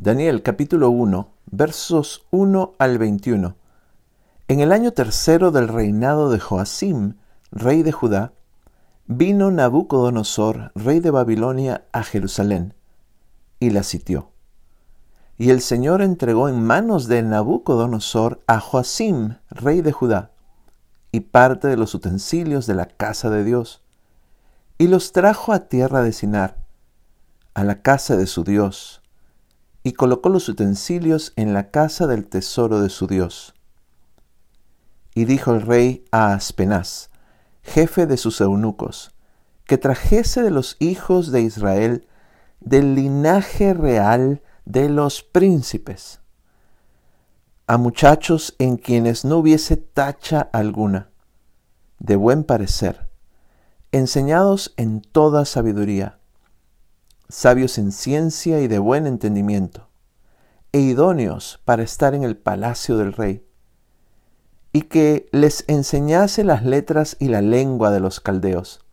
Daniel capítulo 1, versos 1 al 21. En el año tercero del reinado de Joacim, rey de Judá, vino Nabucodonosor, rey de Babilonia, a Jerusalén, y la sitió. Y el Señor entregó en manos de Nabucodonosor a Joacim, rey de Judá, y parte de los utensilios de la casa de Dios, y los trajo a tierra de Sinar, a la casa de su Dios, y colocó los utensilios en la casa del tesoro de su Dios. Y dijo el rey a Aspenaz, jefe de sus eunucos, que trajese de los hijos de Israel del linaje real de los príncipes, a muchachos en quienes no hubiese tacha alguna, de buen parecer, enseñados en toda sabiduría, sabios en ciencia y de buen entendimiento, e idóneos para estar en el palacio del rey, y que les enseñase las letras y la lengua de los caldeos.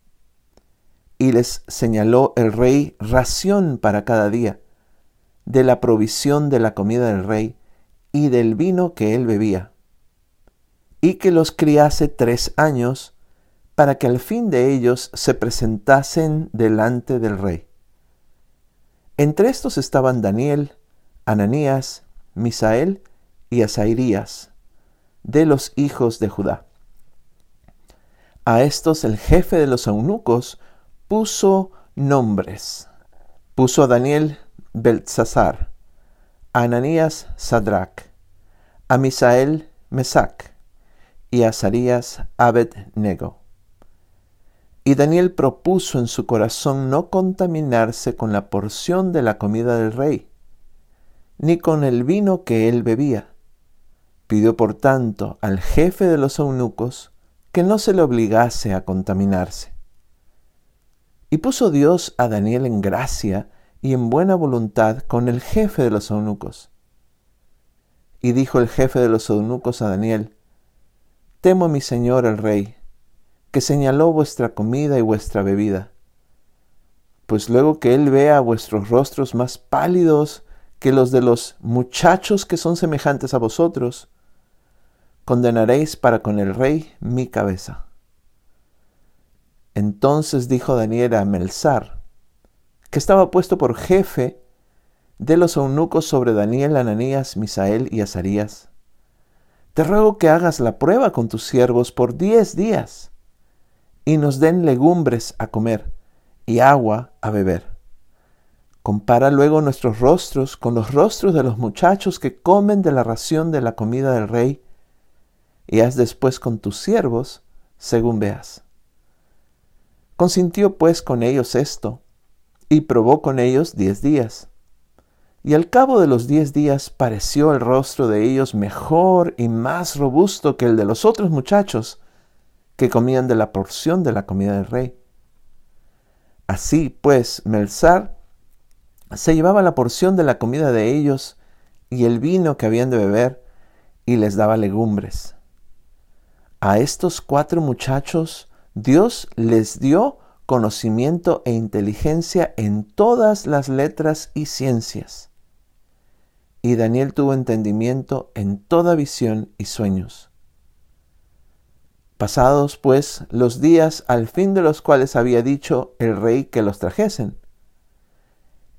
Y les señaló el rey ración para cada día, de la provisión de la comida del rey y del vino que él bebía, y que los criase tres años, para que al fin de ellos se presentasen delante del rey. Entre estos estaban Daniel, Ananías, Misael y Asairías, de los hijos de Judá. A estos el jefe de los eunucos puso nombres. Puso a Daniel Beltzazar, a Ananías Sadrach, a Misael Mesac y a Azarías Abed-Nego. Y Daniel propuso en su corazón no contaminarse con la porción de la comida del rey, ni con el vino que él bebía. Pidió por tanto al jefe de los eunucos que no se le obligase a contaminarse. Y puso Dios a Daniel en gracia y en buena voluntad con el jefe de los eunucos. Y dijo el jefe de los eunucos a Daniel, Temo a mi señor el rey, que señaló vuestra comida y vuestra bebida. Pues luego que Él vea vuestros rostros más pálidos que los de los muchachos que son semejantes a vosotros, condenaréis para con el rey mi cabeza. Entonces dijo Daniel a Melzar, que estaba puesto por jefe de los eunucos sobre Daniel, Ananías, Misael y Azarías, te ruego que hagas la prueba con tus siervos por diez días y nos den legumbres a comer y agua a beber. Compara luego nuestros rostros con los rostros de los muchachos que comen de la ración de la comida del rey, y haz después con tus siervos según veas. Consintió pues con ellos esto, y probó con ellos diez días. Y al cabo de los diez días pareció el rostro de ellos mejor y más robusto que el de los otros muchachos, que comían de la porción de la comida del rey. Así pues, Melzar se llevaba la porción de la comida de ellos y el vino que habían de beber y les daba legumbres. A estos cuatro muchachos Dios les dio conocimiento e inteligencia en todas las letras y ciencias. Y Daniel tuvo entendimiento en toda visión y sueños. Pasados pues los días al fin de los cuales había dicho el rey que los trajesen,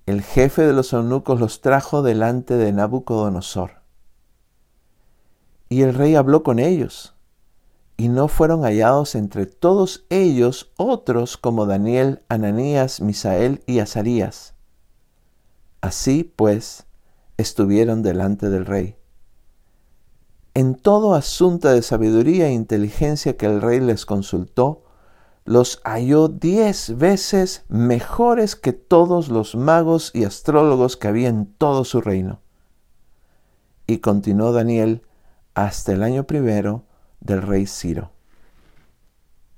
el jefe de los eunucos los trajo delante de Nabucodonosor. Y el rey habló con ellos, y no fueron hallados entre todos ellos otros como Daniel, Ananías, Misael y Azarías. Así pues estuvieron delante del rey en todo asunto de sabiduría e inteligencia que el rey les consultó, los halló diez veces mejores que todos los magos y astrólogos que había en todo su reino. Y continuó Daniel hasta el año primero del rey Ciro.